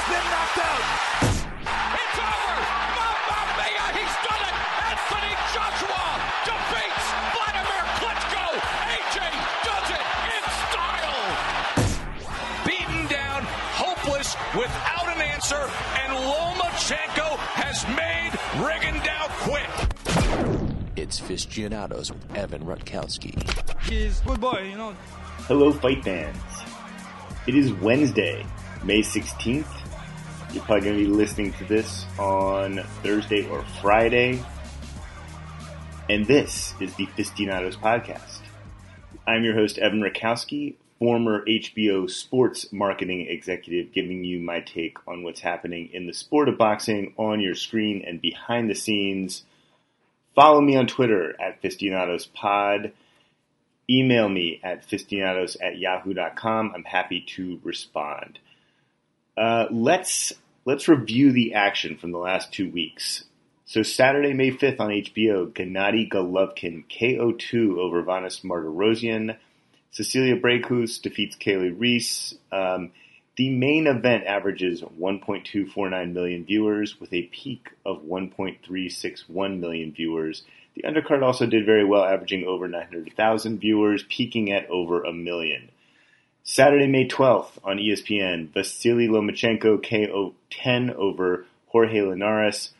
He's been knocked out. It's over. Mamma mia, he's done it. Anthony Joshua defeats Vladimir Klitschko. AJ does it in style. Beaten down, hopeless, without an answer, and Lomachenko has made Rigondeaux quit. It's Fistianados with Evan Rutkowski. He's good boy, you know. Hello, fight fans. It is Wednesday, May 16th. You're probably going to be listening to this on Thursday or Friday. And this is the Fistianados podcast. I'm your host, Evan Rutkowski, former HBO sports marketing executive, giving you my take on what's happening in the sport of boxing on your screen and behind the scenes. Follow me on Twitter at Fistianadospod. Email me at fistianados at yahoo.com. I'm happy to respond. Uh, let's let's review the action from the last two weeks. So Saturday, May 5th on HBO, Gennady Golovkin KO2 over Vanes Martirosyan. Cecilia Braekhus defeats Kali Reis. Um, the main event averages 1.249 million viewers with a peak of 1.361 million viewers. The undercard also did very well, averaging over 900,000 viewers, peaking at over a million. Saturday, May 12th on ESPN, Vasily Lomachenko KO 10 over Jorge Linares.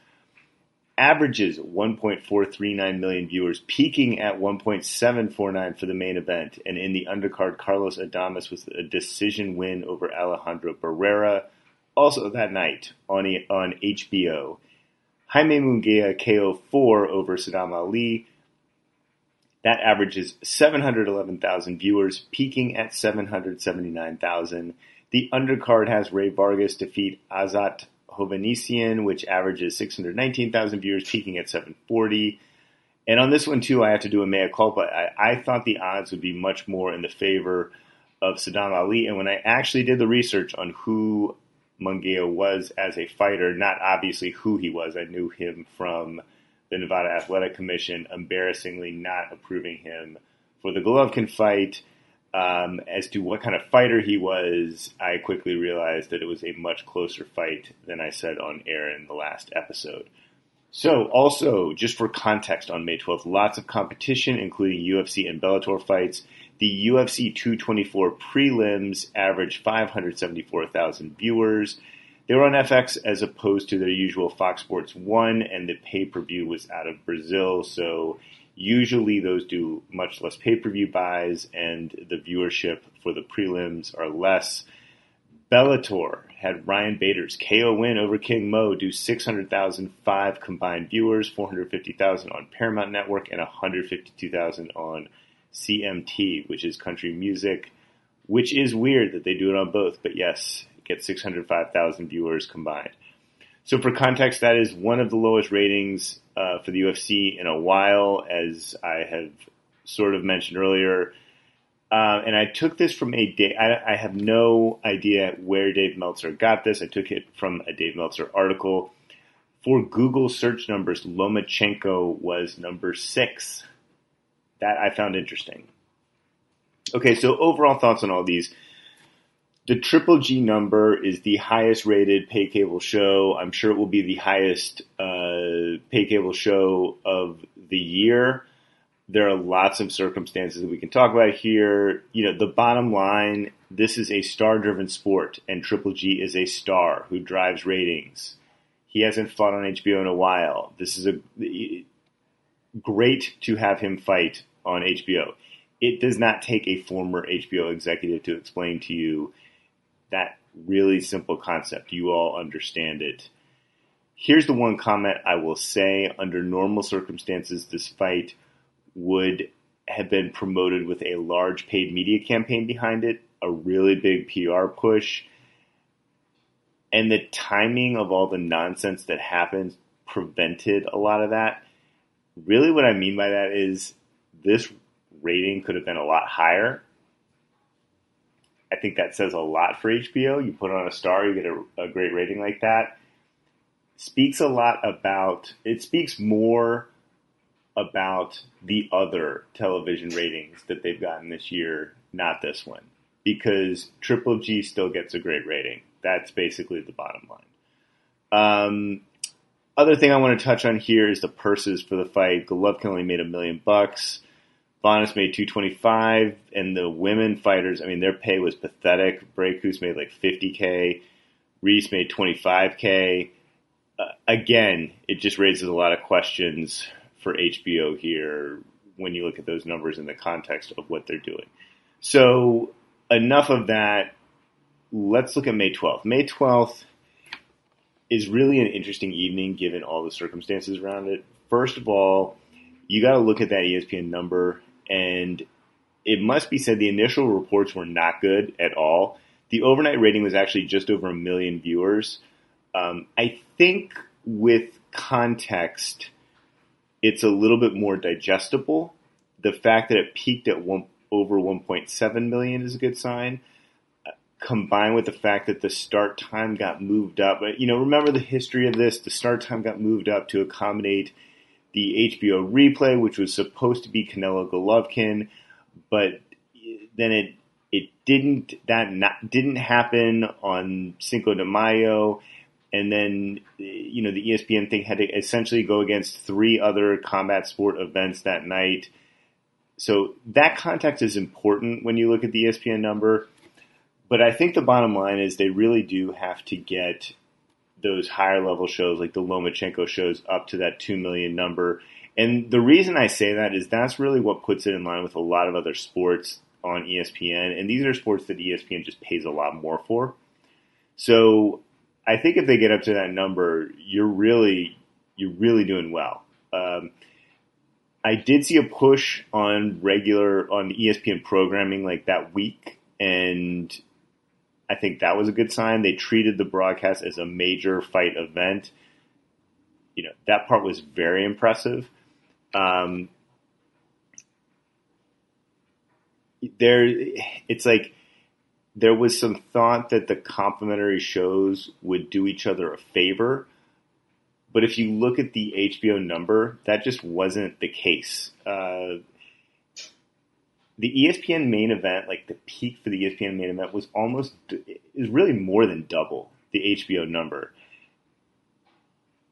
Averages 1.439 million viewers, peaking at 1.749 for the main event. And in the undercard, Carlos Adames with a decision win over Alejandro Barrera. Also that night on, on HBO, Jaime Munguia KO 4 over Saddam Ali. That averages 711,000 viewers, peaking at 779,000. The undercard has Rey Vargas defeat Azat Hovhannisyan, which averages 619,000 viewers, peaking at 740. And on this one, too, I have to do a mea culpa. I, I thought the odds would be much more in the favor of Saddam Ali. And when I actually did the research on who Munguia was as a fighter, not obviously who he was, I knew him from the Nevada Athletic Commission embarrassingly not approving him for the Golovkin fight. Um, as to what kind of fighter he was, I quickly realized that it was a much closer fight than I said on air in the last episode. So, also, just for context, on May 12th, lots of competition, including UFC and Bellator fights. The UFC 224 prelims averaged 574,000 viewers. They were on FX as opposed to their usual Fox Sports 1, and the pay per view was out of Brazil, so usually those do much less pay per view buys, and the viewership for the prelims are less. Bellator had Ryan Bader's KO win over King Mo do 600,000 five combined viewers, 450,000 on Paramount Network, and 152,000 on CMT, which is country music, which is weird that they do it on both, but yes, get 605,000 viewers combined. So, for context, that is one of the lowest ratings uh, for the UFC in a while, as I have sort of mentioned earlier. Uh, and I took this from a day. I, I have no idea where Dave Meltzer got this. I took it from a Dave Meltzer article. For Google search numbers, Lomachenko was number six. That I found interesting. Okay, so overall thoughts on all these. The Triple G number is the highest rated pay cable show. I'm sure it will be the highest uh, pay cable show of the year. There are lots of circumstances that we can talk about here. You know, the bottom line this is a star driven sport, and Triple G is a star who drives ratings. He hasn't fought on HBO in a while. This is a great to have him fight on HBO. It does not take a former HBO executive to explain to you that really simple concept. You all understand it. Here's the one comment I will say under normal circumstances, this fight would have been promoted with a large paid media campaign behind it, a really big PR push. And the timing of all the nonsense that happened prevented a lot of that. Really, what I mean by that is this rating could have been a lot higher. I think that says a lot for HBO. You put on a star, you get a, a great rating like that. Speaks a lot about, it speaks more about the other television ratings that they've gotten this year, not this one. Because Triple G still gets a great rating. That's basically the bottom line. Um, other thing I want to touch on here is the purses for the fight. Golovkin only made a million bucks. Vanes made 225, and the women fighters, I mean, their pay was pathetic. Braekhus made like 50k. Reis made 25k. Uh, again, it just raises a lot of questions for HBO here when you look at those numbers in the context of what they're doing. So, enough of that. Let's look at May 12th. May 12th is really an interesting evening given all the circumstances around it. First of all, you got to look at that ESPN number, and it must be said the initial reports were not good at all. The overnight rating was actually just over a million viewers. Um, I think with context, it's a little bit more digestible. The fact that it peaked at one, over 1.7 million is a good sign. Uh, combined with the fact that the start time got moved up, but you know, remember the history of this. The start time got moved up to accommodate the HBO replay, which was supposed to be Canelo Golovkin, but then it it didn't that not, didn't happen on Cinco de Mayo, and then you know the ESPN thing had to essentially go against three other combat sport events that night. So that context is important when you look at the ESPN number. But I think the bottom line is they really do have to get those higher level shows like the Lomachenko shows up to that 2 million number. And the reason I say that is that's really what puts it in line with a lot of other sports on ESPN. And these are sports that ESPN just pays a lot more for. So I think if they get up to that number, you're really, you're really doing well. Um, I did see a push on regular, on ESPN programming like that week. And I think that was a good sign. They treated the broadcast as a major fight event. You know, that part was very impressive. Um, there, it's like there was some thought that the complementary shows would do each other a favor. But if you look at the HBO number, that just wasn't the case. Uh, the ESPN main event, like the peak for the ESPN main event, was almost is really more than double the HBO number.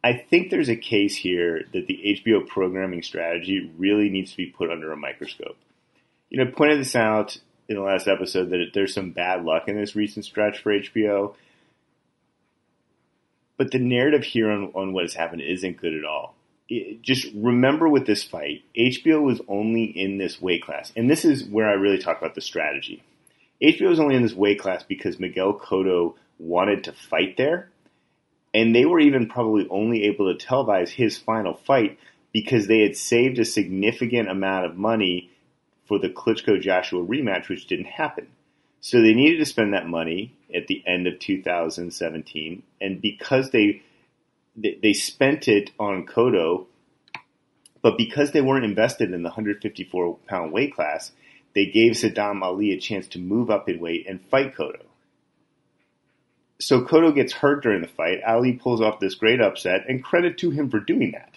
I think there's a case here that the HBO programming strategy really needs to be put under a microscope. You know, I pointed this out in the last episode that there's some bad luck in this recent stretch for HBO. But the narrative here on, on what has happened isn't good at all just remember with this fight, HBO was only in this weight class, and this is where I really talk about the strategy. HBO was only in this weight class because Miguel Cotto wanted to fight there, and they were even probably only able to televise his final fight because they had saved a significant amount of money for the Klitschko Joshua rematch, which didn't happen. So they needed to spend that money at the end of 2017, and because they they, spent it on Cotto, but because they weren't invested in the 154 pound weight class, they gave Saddam Ali a chance to move up in weight and fight Cotto. So Cotto gets hurt during the fight. Ali pulls off this great upset, and credit to him for doing that.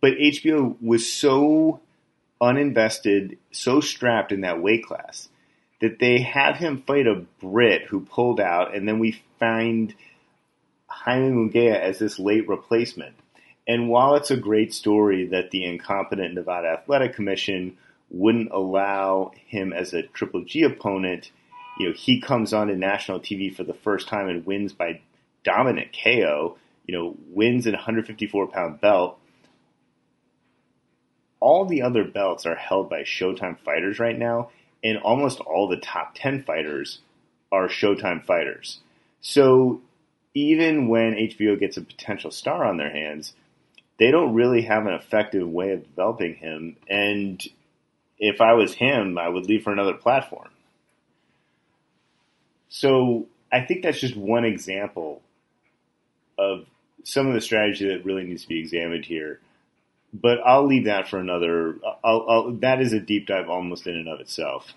But HBO was so uninvested, so strapped in that weight class that they have him fight a Brit who pulled out, and then we find Jaime as this late replacement. And while it's a great story that the incompetent Nevada Athletic Commission wouldn't allow him as a Triple G opponent, you know, he comes on to national TV for the first time and wins by dominant KO, you know, wins an 154 pound belt. All the other belts are held by Showtime fighters right now, and almost all the top 10 fighters are Showtime fighters. So even when HBO gets a potential star on their hands, they don't really have an effective way of developing him. And if I was him, I would leave for another platform. So I think that's just one example of some of the strategy that really needs to be examined here. But I'll leave that for another. I'll, I'll, that is a deep dive almost in and of itself.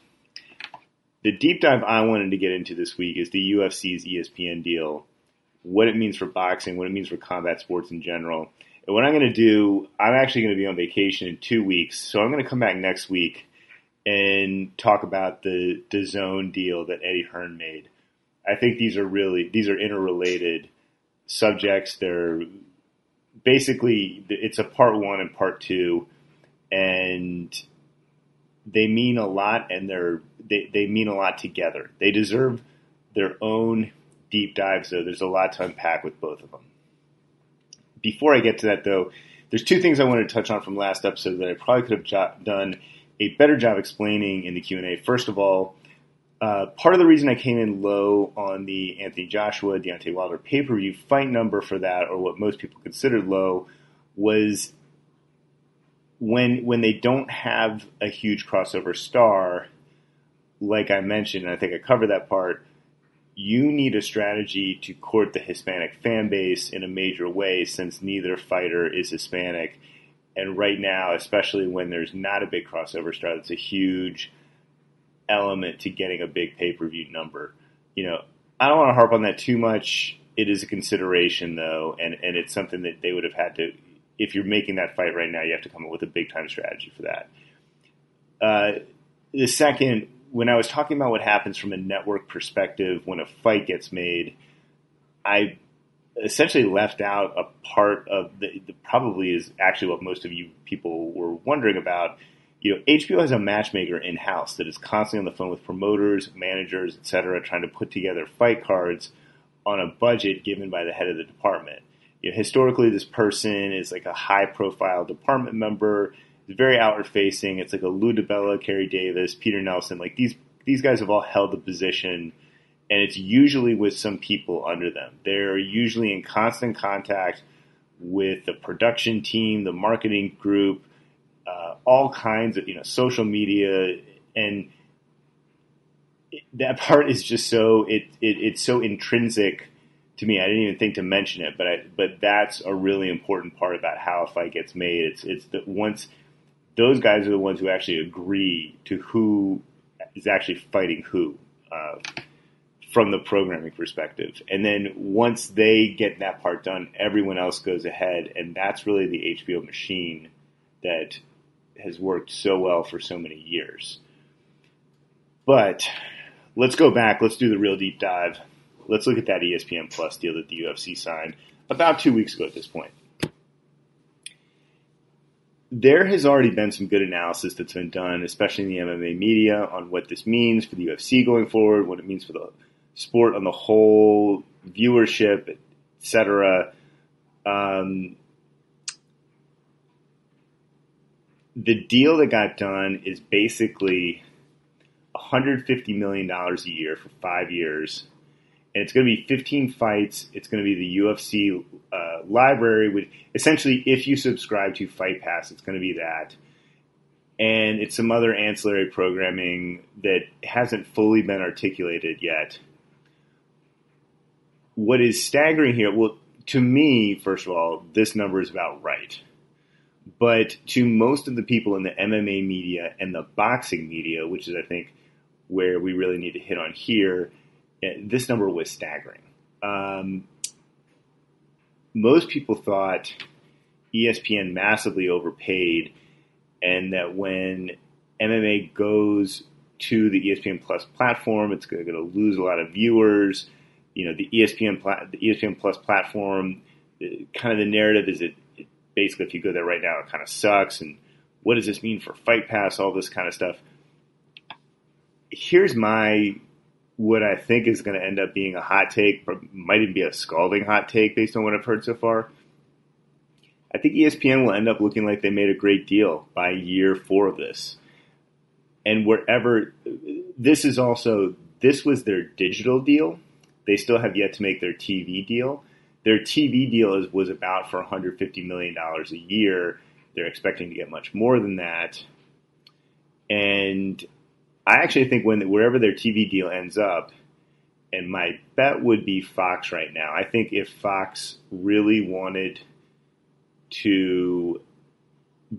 The deep dive I wanted to get into this week is the UFC's ESPN deal what it means for boxing, what it means for combat sports in general. And what I'm going to do, I'm actually going to be on vacation in two weeks, so I'm going to come back next week and talk about the DAZN deal that Eddie Hearn made. I think these are really these are interrelated subjects. They're basically it's a part one and part two, and they mean a lot, and they're they, they mean a lot together. They deserve their own deep dives, though. There's a lot to unpack with both of them. Before I get to that, though, there's two things I wanted to touch on from last episode that I probably could have jo- done a better job explaining in the Q and A. First of all, uh, part of the reason I came in low on the Anthony Joshua Deontay Wilder pay per view fight number for that, or what most people considered low, was when when they don't have a huge crossover star. Like I mentioned, I think I covered that part. You need a strategy to court the Hispanic fan base in a major way, since neither fighter is Hispanic. And right now, especially when there's not a big crossover star, that's a huge element to getting a big pay per view number. You know, I don't want to harp on that too much. It is a consideration though, and, and it's something that they would have had to. If you're making that fight right now, you have to come up with a big time strategy for that. Uh, the second, when I was talking about what happens from a network perspective when a fight gets made, I essentially left out a part of the, the probably is actually what most of you people were wondering about you know, HBO has a matchmaker in house that is constantly on the phone with promoters, managers, etc., trying to put together fight cards on a budget given by the head of the department. You know, historically, this person is like a high profile department member. Very outward facing. It's like a Lou DiBella, Kery Davis, Peter Nelson. Like these these guys have all held the position, and it's usually with some people under them. They're usually in constant contact with the production team, the marketing group, uh, all kinds of you know social media and that part is just so it, it it's so intrinsic to me. I didn't even think to mention it, but I, but that's a really important part about how a fight gets made. It's it's that once those guys are the ones who actually agree to who is actually fighting who uh, from the programming perspective, and then once they get that part done, everyone else goes ahead, and that's really the HBO machine that has worked so well for so many years. But let's go back. Let's do the real deep dive. Let's look at that ESPN Plus deal that the UFC signed about two weeks ago at this point. There has already been some good analysis that's been done, especially in the MMA media, on what this means for the UFC going forward, what it means for the sport on the whole, viewership, etc. Um, the deal that got done is basically 150 million dollars a year for five years, and it's going to be 15 fights. It's going to be the UFC uh, library. With essentially, if you subscribe to Fight Pass, it's going to be that, and it's some other ancillary programming that hasn't fully been articulated yet. What is staggering here? Well, to me, first of all, this number is about right but to most of the people in the MMA media and the boxing media, which is, I think, where we really need to hit on here, eh, this number was staggering. Um, most people thought ESPN massively overpaid, and that when MMA goes to the ESPN Plus platform, it's going to lose a lot of viewers. You know, the ESPN the ESPN Plus platform, eh, kind of the narrative is it basically, if you go there right now, it kind of sucks. And what does this mean for Fight Pass? All this kind of stuff. Here's my what I think is going to end up being a hot take, might even be a scalding hot take based on what I've heard so far. I think ESPN will end up looking like they made a great deal by year four of this. And wherever this is also, this was their digital deal. They still have yet to make their TV deal. Their TV deal is, was about for 150 million dollars a year. They're expecting to get much more than that, and I actually think when wherever their TV deal ends up, and my bet would be Fox right now. I think if Fox really wanted to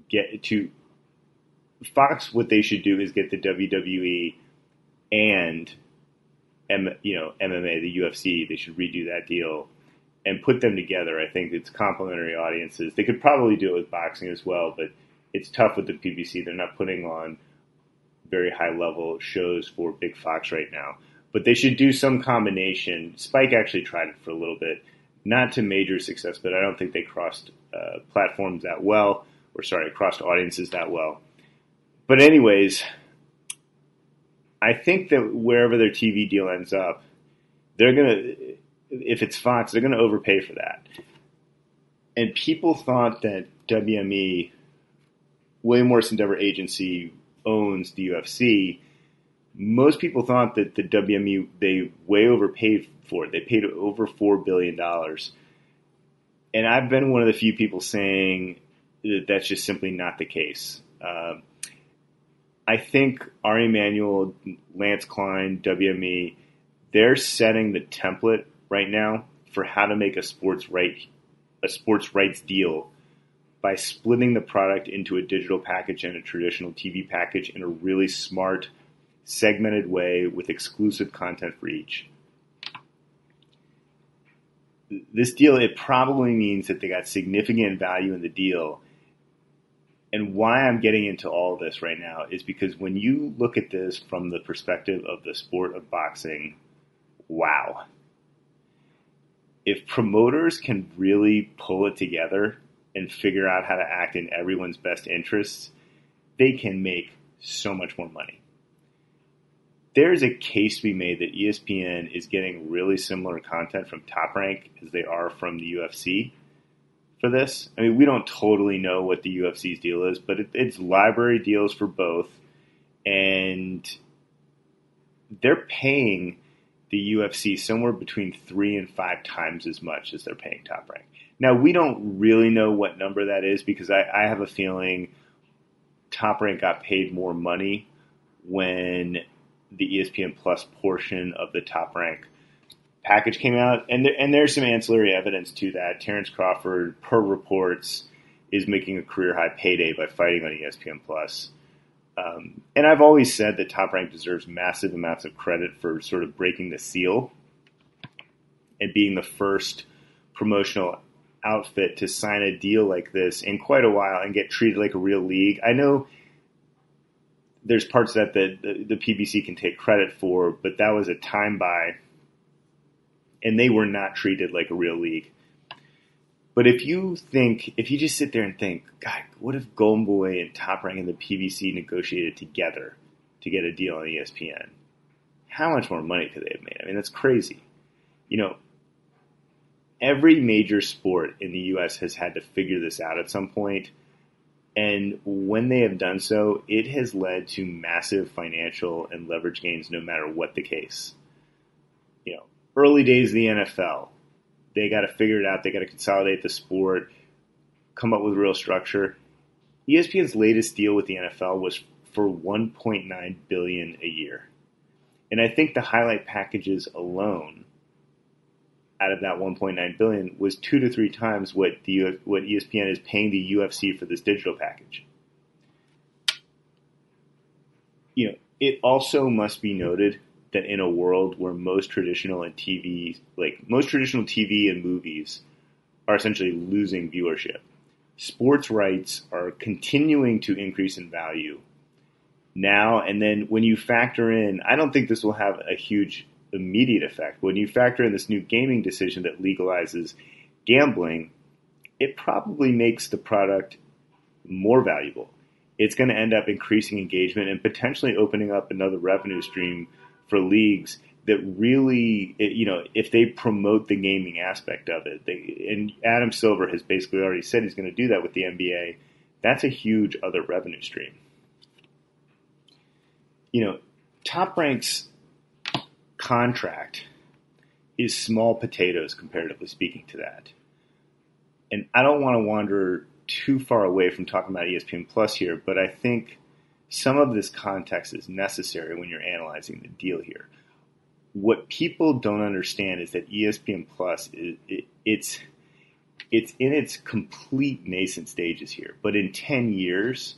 get to Fox, what they should do is get the WWE and M, you know MMA, the UFC. They should redo that deal and put them together. I think it's complementary audiences. They could probably do it with boxing as well, but it's tough with the PBC. They're not putting on very high level shows for Big Fox right now. But they should do some combination. Spike actually tried it for a little bit, not to major success, but I don't think they crossed uh, platforms that well, or sorry, crossed audiences that well. But anyways, I think that wherever their TV deal ends up, they're gonna, if it's Fox, they're gonna overpay for that. And people thought that WME, William Morris Endeavor Agency, owns the UFC. Most people thought that the WME they way overpaid for it. They paid over four billion dollars, and I've been one of the few people saying that that's just simply not the case. Um, I think Ari Emanuel, Lance Klein, WME, they're setting the template right now for how to make a sports right a sports rights deal by splitting the product into a digital package and a traditional TV package in a really smart, segmented way with exclusive content for each. This deal, it probably means that they got significant value in the deal. And why I'm getting into all this right now is because when you look at this from the perspective of the sport of boxing, wow. If promoters can really pull it together and figure out how to act in everyone's best interests, they can make so much more money. There's a case to be made that ESPN is getting really similar content from Top Rank as they are from the UFC for this. I mean, we don't totally know what the UFC's deal is, but it, it's library deals for both, and they're paying the UFC somewhere between three and five times as much as they're paying Top Rank. Now, we don't really know what number that is because I, I have a feeling Top Rank got paid more money when the ESPN Plus portion of the Top Rank package came out, and and there's some ancillary evidence to that. Terrence Crawford, per reports, is making a career high payday by fighting on ESPN Plus. Um, and I've always said that Top Rank deserves massive amounts of credit for sort of breaking the seal and being the first promotional outfit to sign a deal like this in quite a while and get treated like a real league. I know there's parts that the, the, the PBC can take credit for, but that was a time buy, and they were not treated like a real league. But if you think, if you just sit there and think, God, what if Golden and Top Rank and the PBC negotiated together to get a deal on ESPN? How much more money could they have made? I mean, that's crazy. You know, every major sport in the U.S. has had to figure this out at some point, and when they have done so, it has led to massive financial and leverage gains, no matter what the case. You know, early days of the NFL, they got to figure it out. They got to consolidate the sport, come up with real structure. ESPN's latest deal with the NFL was for 1.9 billion a year, and I think the highlight packages alone out of that 1.9 billion was two to three times what the what ESPN is paying the UFC for this digital package. You know, it also must be noted that in a world where most traditional and TV, like most traditional TV and movies, are essentially losing viewership, sports rights are continuing to increase in value now. And then when you factor in, I don't think this will have a huge immediate effect. When you factor in this new gaming decision that legalizes gambling, it probably makes the product more valuable. It's going to end up increasing engagement and potentially opening up another revenue stream for leagues that really, you know, if they promote the gaming aspect of it, they, and Adam Silver has basically already said he's going to do that with the NBA, that's a huge other revenue stream. You know, Top Rank's contract is small potatoes, comparatively speaking, to that. And I don't want to wander too far away from talking about ESPN Plus here, but I think some of this context is necessary when you're analyzing the deal here. What people don't understand is that ESPN Plus is it, it's it's in its complete nascent stages here, but in 10 years,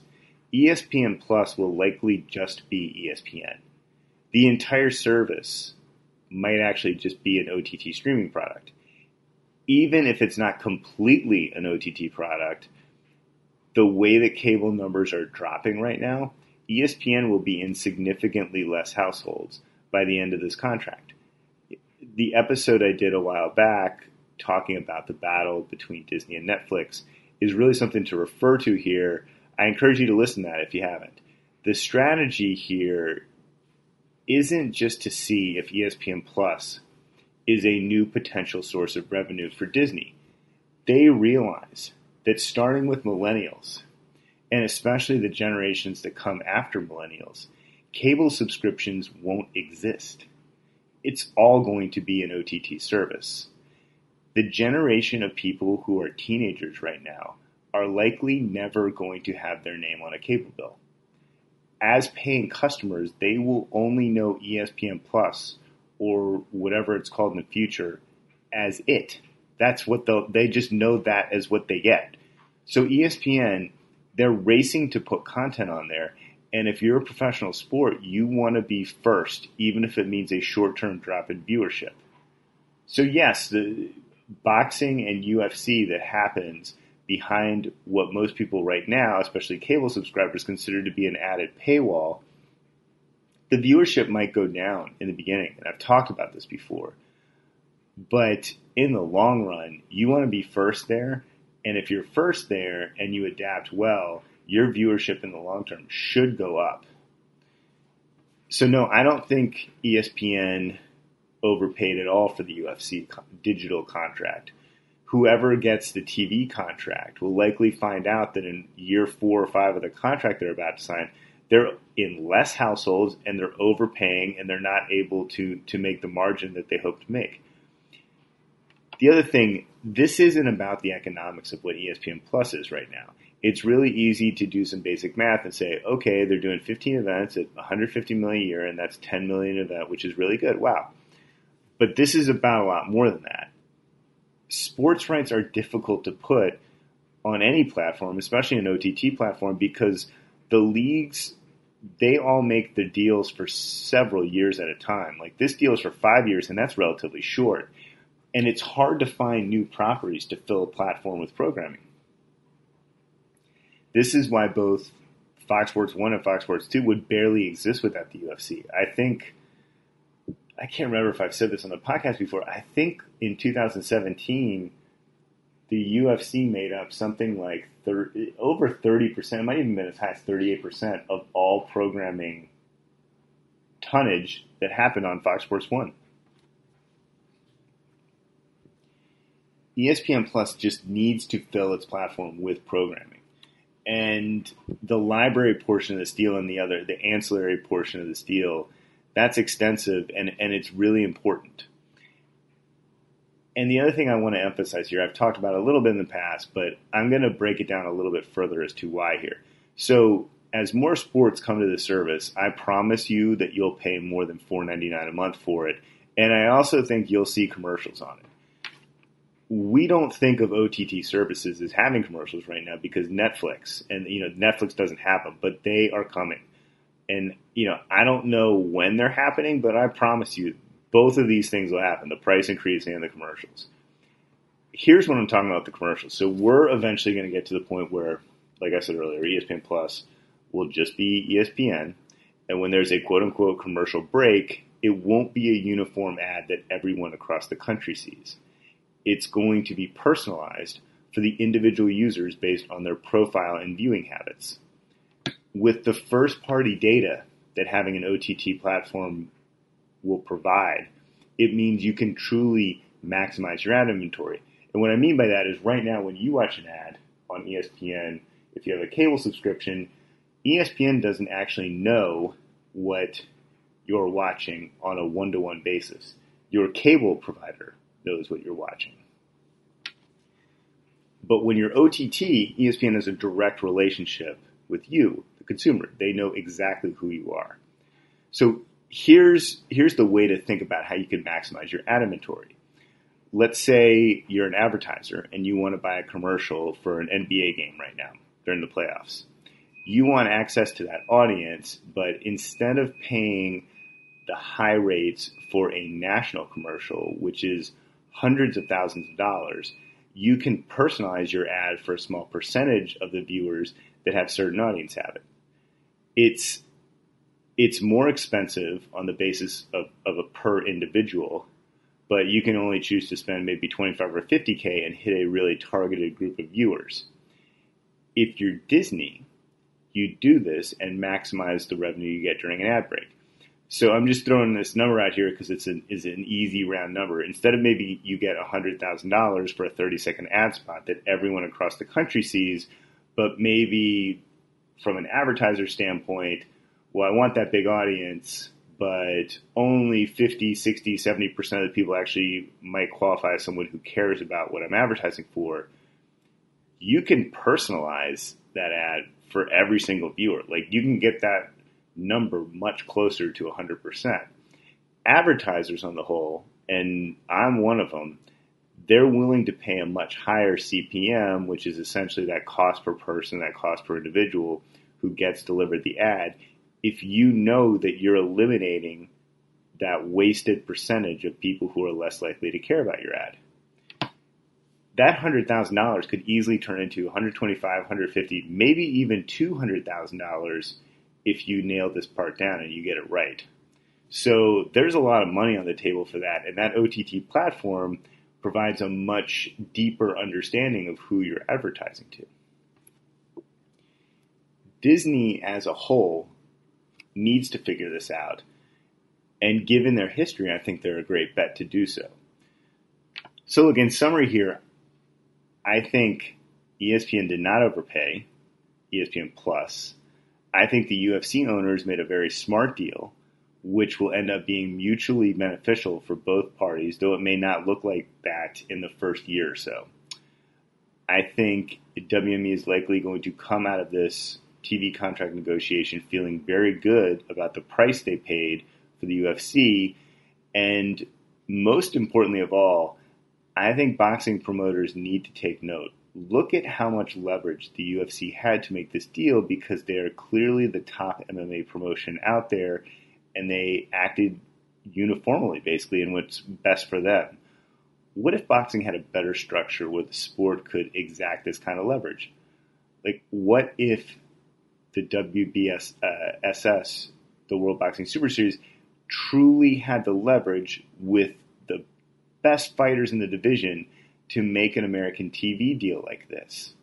ESPN Plus will likely just be ESPN. The entire service might actually just be an OTT streaming product. Even if it's not completely an OTT product, the way that cable numbers are dropping right now, ESPN will be in significantly less households, by the end of this contract. The episode I did a while back talking about the battle between Disney and Netflix is really something to refer to here. I encourage you to listen to that if you haven't. The strategy here isn't just to see if ESPN Plus is a new potential source of revenue for Disney. They realize that starting with millennials, and especially the generations that come after millennials, cable subscriptions won't exist. It's all going to be an OTT service. The generation of people who are teenagers right now are likely never going to have their name on a cable bill. As paying customers, they will only know ESPN Plus or whatever it's called in the future as it. That's what they they just know that as what they get. So ESPN, they're racing to put content on there. And if you're a professional sport, you want to be first, even if it means a short term drop in viewership. So, yes, the boxing and UFC that happens behind what most people right now, especially cable subscribers, consider to be an added paywall, the viewership might go down in the beginning. And I've talked about this before. But in the long run, you want to be first there. And if you're first there and you adapt well, your viewership in the long term should go up. So, no, I don't think ESPN overpaid at all for the UFC digital contract. Whoever gets the TV contract will likely find out that in year four or five of the contract they're about to sign, they're in less households and they're overpaying and they're not able to to make the margin that they hope to make. The other thing, this isn't about the economics of what ESPN Plus is right now. It's really easy to do some basic math and say, okay, they're doing 15 events at 150 million a year, and that's 10 million event, which is really good. Wow. But this is about a lot more than that. Sports rights are difficult to put on any platform, especially an OTT platform, because the leagues they all make the deals for several years at a time. Like this deal is for five years, and that's relatively short. And it's hard to find new properties to fill a platform with programming. This is why both Fox Sports 1 and Fox Sports 2 would barely exist without the UFC. I think, I can't remember if I've said this on the podcast before, I think in 2017, the UFC made up something like 30, over 30%, it might even been as high as 38% of all programming tonnage that happened on Fox Sports 1. ESPN Plus just needs to fill its platform with programming. And the library portion of this deal and the other, the ancillary portion of this deal, that's extensive and, and it's really important. And the other thing I want to emphasize here, I've talked about a little bit in the past, but I'm going to break it down a little bit further as to why here. So, as more sports come to the service, I promise you that you'll pay more than $4.99 a month for it. And I also think you'll see commercials on it. We don't think of OTT services as having commercials right now because Netflix and you know Netflix doesn't have them, but they are coming. And you know, I don't know when they're happening, but I promise you both of these things will happen the price increase and the commercials. Here's what I'm talking about the commercials. So we're eventually going to get to the point where, like I said earlier, ESPN Plus will just be ESPN. And when there's a quote unquote commercial break, it won't be a uniform ad that everyone across the country sees. It's going to be personalized for the individual users based on their profile and viewing habits. With the first party data that having an OTT platform will provide, it means you can truly maximize your ad inventory. And what I mean by that is right now, when you watch an ad on ESPN, if you have a cable subscription, ESPN doesn't actually know what you're watching on a one to one basis. Your cable provider knows what you're watching. But when you're OTT, ESPN has a direct relationship with you, the consumer. They know exactly who you are. So here's here's the way to think about how you can maximize your ad inventory. Let's say you're an advertiser and you want to buy a commercial for an NBA game right now during the playoffs. You want access to that audience, but instead of paying the high rates for a national commercial, which is hundreds of thousands of dollars, you can personalize your ad for a small percentage of the viewers that have certain audience habit. It's it's more expensive on the basis of, of a per individual, but you can only choose to spend maybe 25 or 50K and hit a really targeted group of viewers. If you're Disney, you do this and maximize the revenue you get during an ad break. So I'm just throwing this number out here because it's an, is an easy round number. Instead of maybe you get $100,000 for a 30 second ad spot that everyone across the country sees, but maybe from an advertiser standpoint, well, I want that big audience, but only 50, 60, 70% of the people actually might qualify as someone who cares about what I'm advertising for. You can personalize that ad for every single viewer. Like you can get that number much closer to 100%. Advertisers on the whole, and I'm one of them, they're willing to pay a much higher CPM, which is essentially that cost per person, that cost per individual who gets delivered the ad, if you know that you're eliminating that wasted percentage of people who are less likely to care about your ad. That $100,000 could easily turn into 125, 150, maybe even $200,000 if you nail this part down and you get it right. So there's a lot of money on the table for that, and that OTT platform provides a much deeper understanding of who you're advertising to. Disney as a whole needs to figure this out. And given their history, I think they're a great bet to do so. So, again, summary here I think ESPN did not overpay, ESPN Plus. I think the UFC owners made a very smart deal, which will end up being mutually beneficial for both parties, though it may not look like that in the first year or so. I think WME is likely going to come out of this TV contract negotiation feeling very good about the price they paid for the UFC. And most importantly of all, I think boxing promoters need to take note. Look at how much leverage the UFC had to make this deal because they are clearly the top MMA promotion out there and they acted uniformly, basically, in what's best for them. What if boxing had a better structure where the sport could exact this kind of leverage? Like, what if the WBSS, uh, the World Boxing Super Series, truly had the leverage with the best fighters in the division to make an American TV deal like this.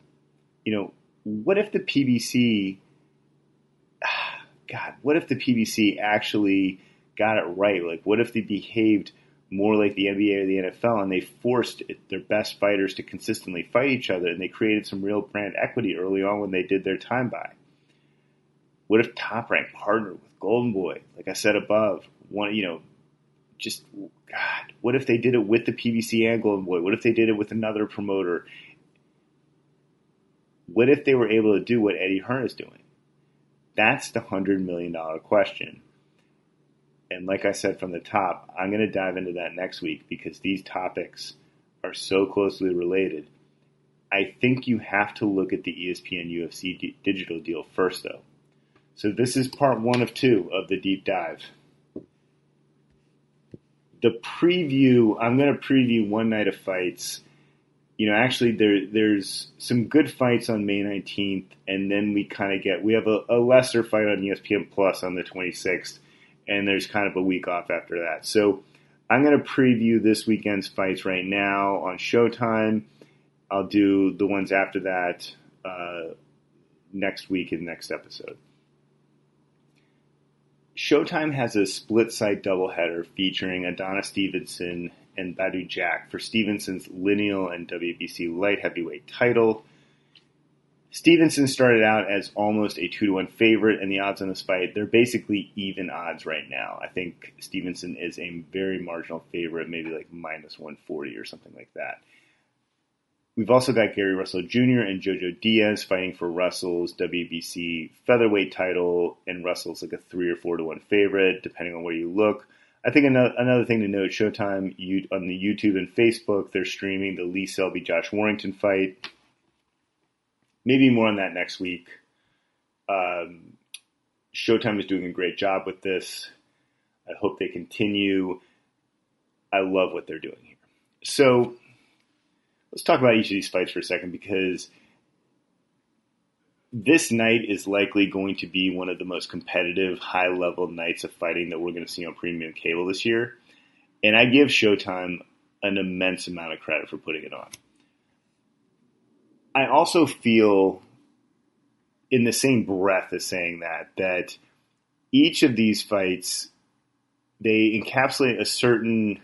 You know, what if the PBC, God, what if the PBC actually got it right? Like, what if they behaved more like the NBA or the NFL and they forced their best fighters to consistently fight each other and they created some real brand equity early on when they did their time buy? What if Top Rank partnered with Golden Boy? Like I said above, one, you know, just God, what if they did it with the PBC and Golden Boy? What if they did it with another promoter? What if they were able to do what Eddie Hearn is doing? That's the hundred million dollar question. And like I said from the top, I'm going to dive into that next week because these topics are so closely related. I think you have to look at the ESPN UFC d- digital deal first, though. So this is part one of two of the deep dive. The preview, I'm going to preview one night of fights. You know, actually, there there's some good fights on May 19th, and then we kind of get we have a, a lesser fight on ESPN Plus on the 26th, and there's kind of a week off after that. So I'm going to preview this weekend's fights right now on Showtime. I'll do the ones after that uh, next week in next episode. Showtime has a split site doubleheader featuring Adonis Stevenson and Badou Jack for Stevenson's lineal and WBC light heavyweight title. Stevenson started out as almost a 2 to 1 favorite, and the odds on this fight, they're basically even odds right now. I think Stevenson is a very marginal favorite, maybe like minus 140 or something like that. We've also got Gary Russell Jr. and Jojo Diaz fighting for Russell's WBC featherweight title, and Russell's like a three or four to one favorite, depending on where you look. I think another, another thing to note: Showtime you, on the YouTube and Facebook, they're streaming the Lee Selby Josh Warrington fight. Maybe more on that next week. Um, Showtime is doing a great job with this. I hope they continue. I love what they're doing here. So let's talk about each of these fights for a second because this night is likely going to be one of the most competitive, high level nights of fighting that we're going to see on premium cable this year. And I give Showtime an immense amount of credit for putting it on. I also feel, in the same breath as saying that, that each of these fights they encapsulate a certain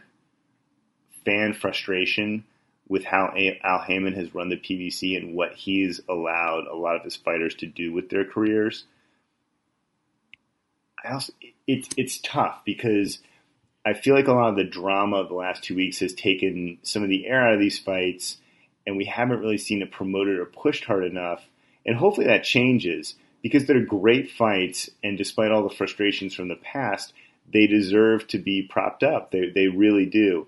fan frustration with how Al Haymon has run the PBC and what he's allowed a lot of his fighters to do with their careers. I also it's it's tough because I feel like a lot of the drama of the last two weeks has taken some of the air out of these fights, and we haven't really seen it promoted or pushed hard enough. And hopefully that changes because they're great fights, and despite all the frustrations from the past, they deserve to be propped up. They they really do.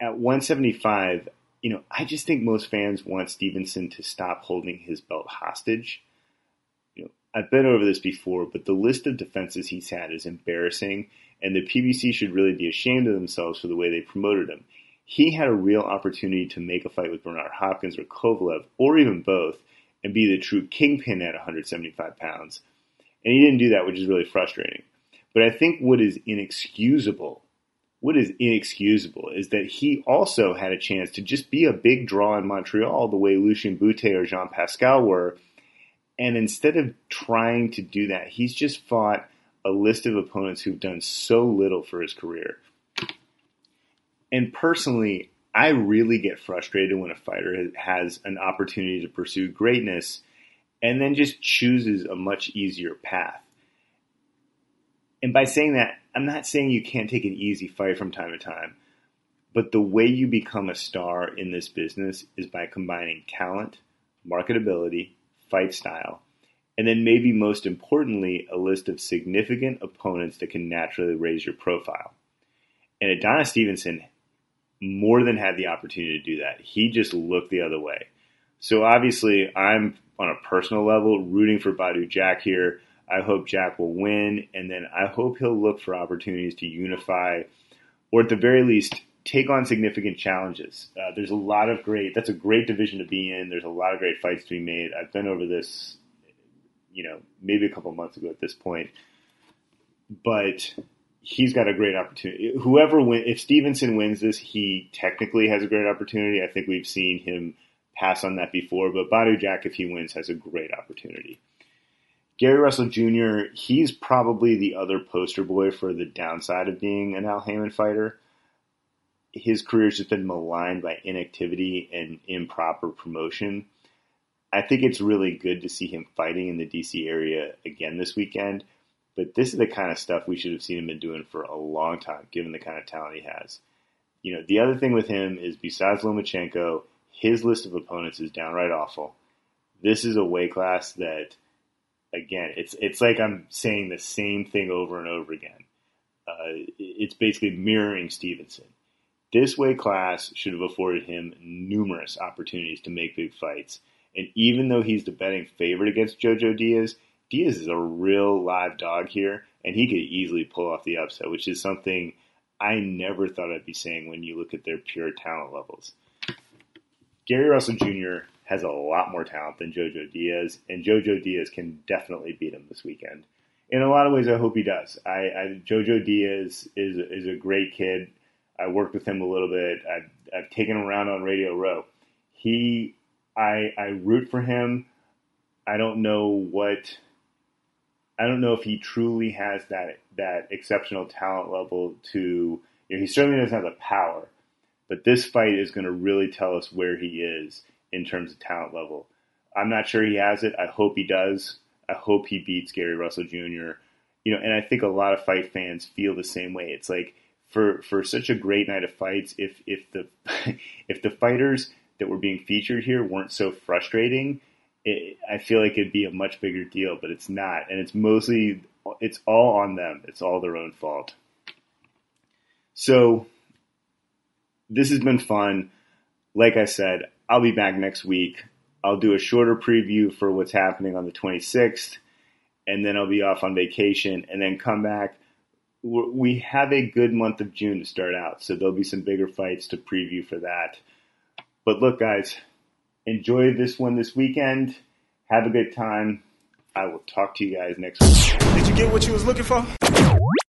At 175, you know, I just think most fans want Stevenson to stop holding his belt hostage. You know, I've been over this before, but the list of defenses he's had is embarrassing, and the PBC should really be ashamed of themselves for the way they promoted him. He had a real opportunity to make a fight with Bernard Hopkins or Kovalev, or even both, and be the true kingpin at 175 pounds. And he didn't do that, which is really frustrating. But I think what is inexcusable, what is inexcusable is that he also had a chance to just be a big draw in Montreal the way Lucian Bute or Jean Pascal were. And instead of trying to do that, he's just fought a list of opponents who've done so little for his career. And personally, I really get frustrated when a fighter has an opportunity to pursue greatness and then just chooses a much easier path and by saying that, I'm not saying you can't take an easy fight from time to time, but the way you become a star in this business is by combining talent, marketability, fight style, and then maybe most importantly, a list of significant opponents that can naturally raise your profile. And Adonis Stevenson more than had the opportunity to do that. He just looked the other way. So obviously, I'm on a personal level rooting for Badou Jack here. I hope Jack will win, and then I hope he'll look for opportunities to unify, or at the very least, take on significant challenges. Uh, there's a lot of great. That's a great division to be in. There's a lot of great fights to be made. I've been over this, you know, maybe a couple months ago at this point, but he's got a great opportunity. Whoever win, if Stevenson wins this, he technically has a great opportunity. I think we've seen him pass on that before, but Badou Jack, if he wins, has a great opportunity. Gary Russell Jr., he's probably the other poster boy for the downside of being an Al Haymon fighter. His career's just been maligned by inactivity and improper promotion. I think it's really good to see him fighting in the DC area again this weekend, but this is the kind of stuff we should have seen him been doing for a long time, given the kind of talent he has. You know, the other thing with him is besides Lomachenko, his list of opponents is downright awful. This is a weight class that – again, it's it's like I'm saying the same thing over and over again. Uh, it's basically mirroring Stevenson. This weight class should have afforded him numerous opportunities to make big fights. And even though he's the betting favorite against Jojo Diaz, Diaz is a real live dog here, and he could easily pull off the upset, which is something I never thought I'd be saying when you look at their pure talent levels. Gary Russell Jr has a lot more talent than Jojo Diaz, and Jojo Diaz can definitely beat him this weekend. In a lot of ways, I hope he does. I, I Jojo Diaz is is a great kid. I worked with him a little bit. I've, I've taken him around on Radio Row. He, I, I root for him. I don't know what. I don't know if he truly has that that exceptional talent level to. You know, he certainly doesn't have the power, but this fight is going to really tell us where he is in terms of talent level. I'm not sure he has it. I hope he does. I hope he beats Gary Russell Jr. You know, and I think a lot of fight fans feel the same way. It's like for for such a great night of fights, if if the if the fighters that were being featured here weren't so frustrating, it, I feel like it'd be a much bigger deal. But it's not, and it's mostly it's all on them. It's all their own fault. So this has been fun. Like I said, I'll be back next week. I'll do a shorter preview for what's happening on the 26th, and then I'll be off on vacation, and then come back. We have a good month of June to start out, so there'll be some bigger fights to preview for that. But look, guys, enjoy this one this weekend. Have a good time. I will talk to you guys next week. Did you get what you was looking for?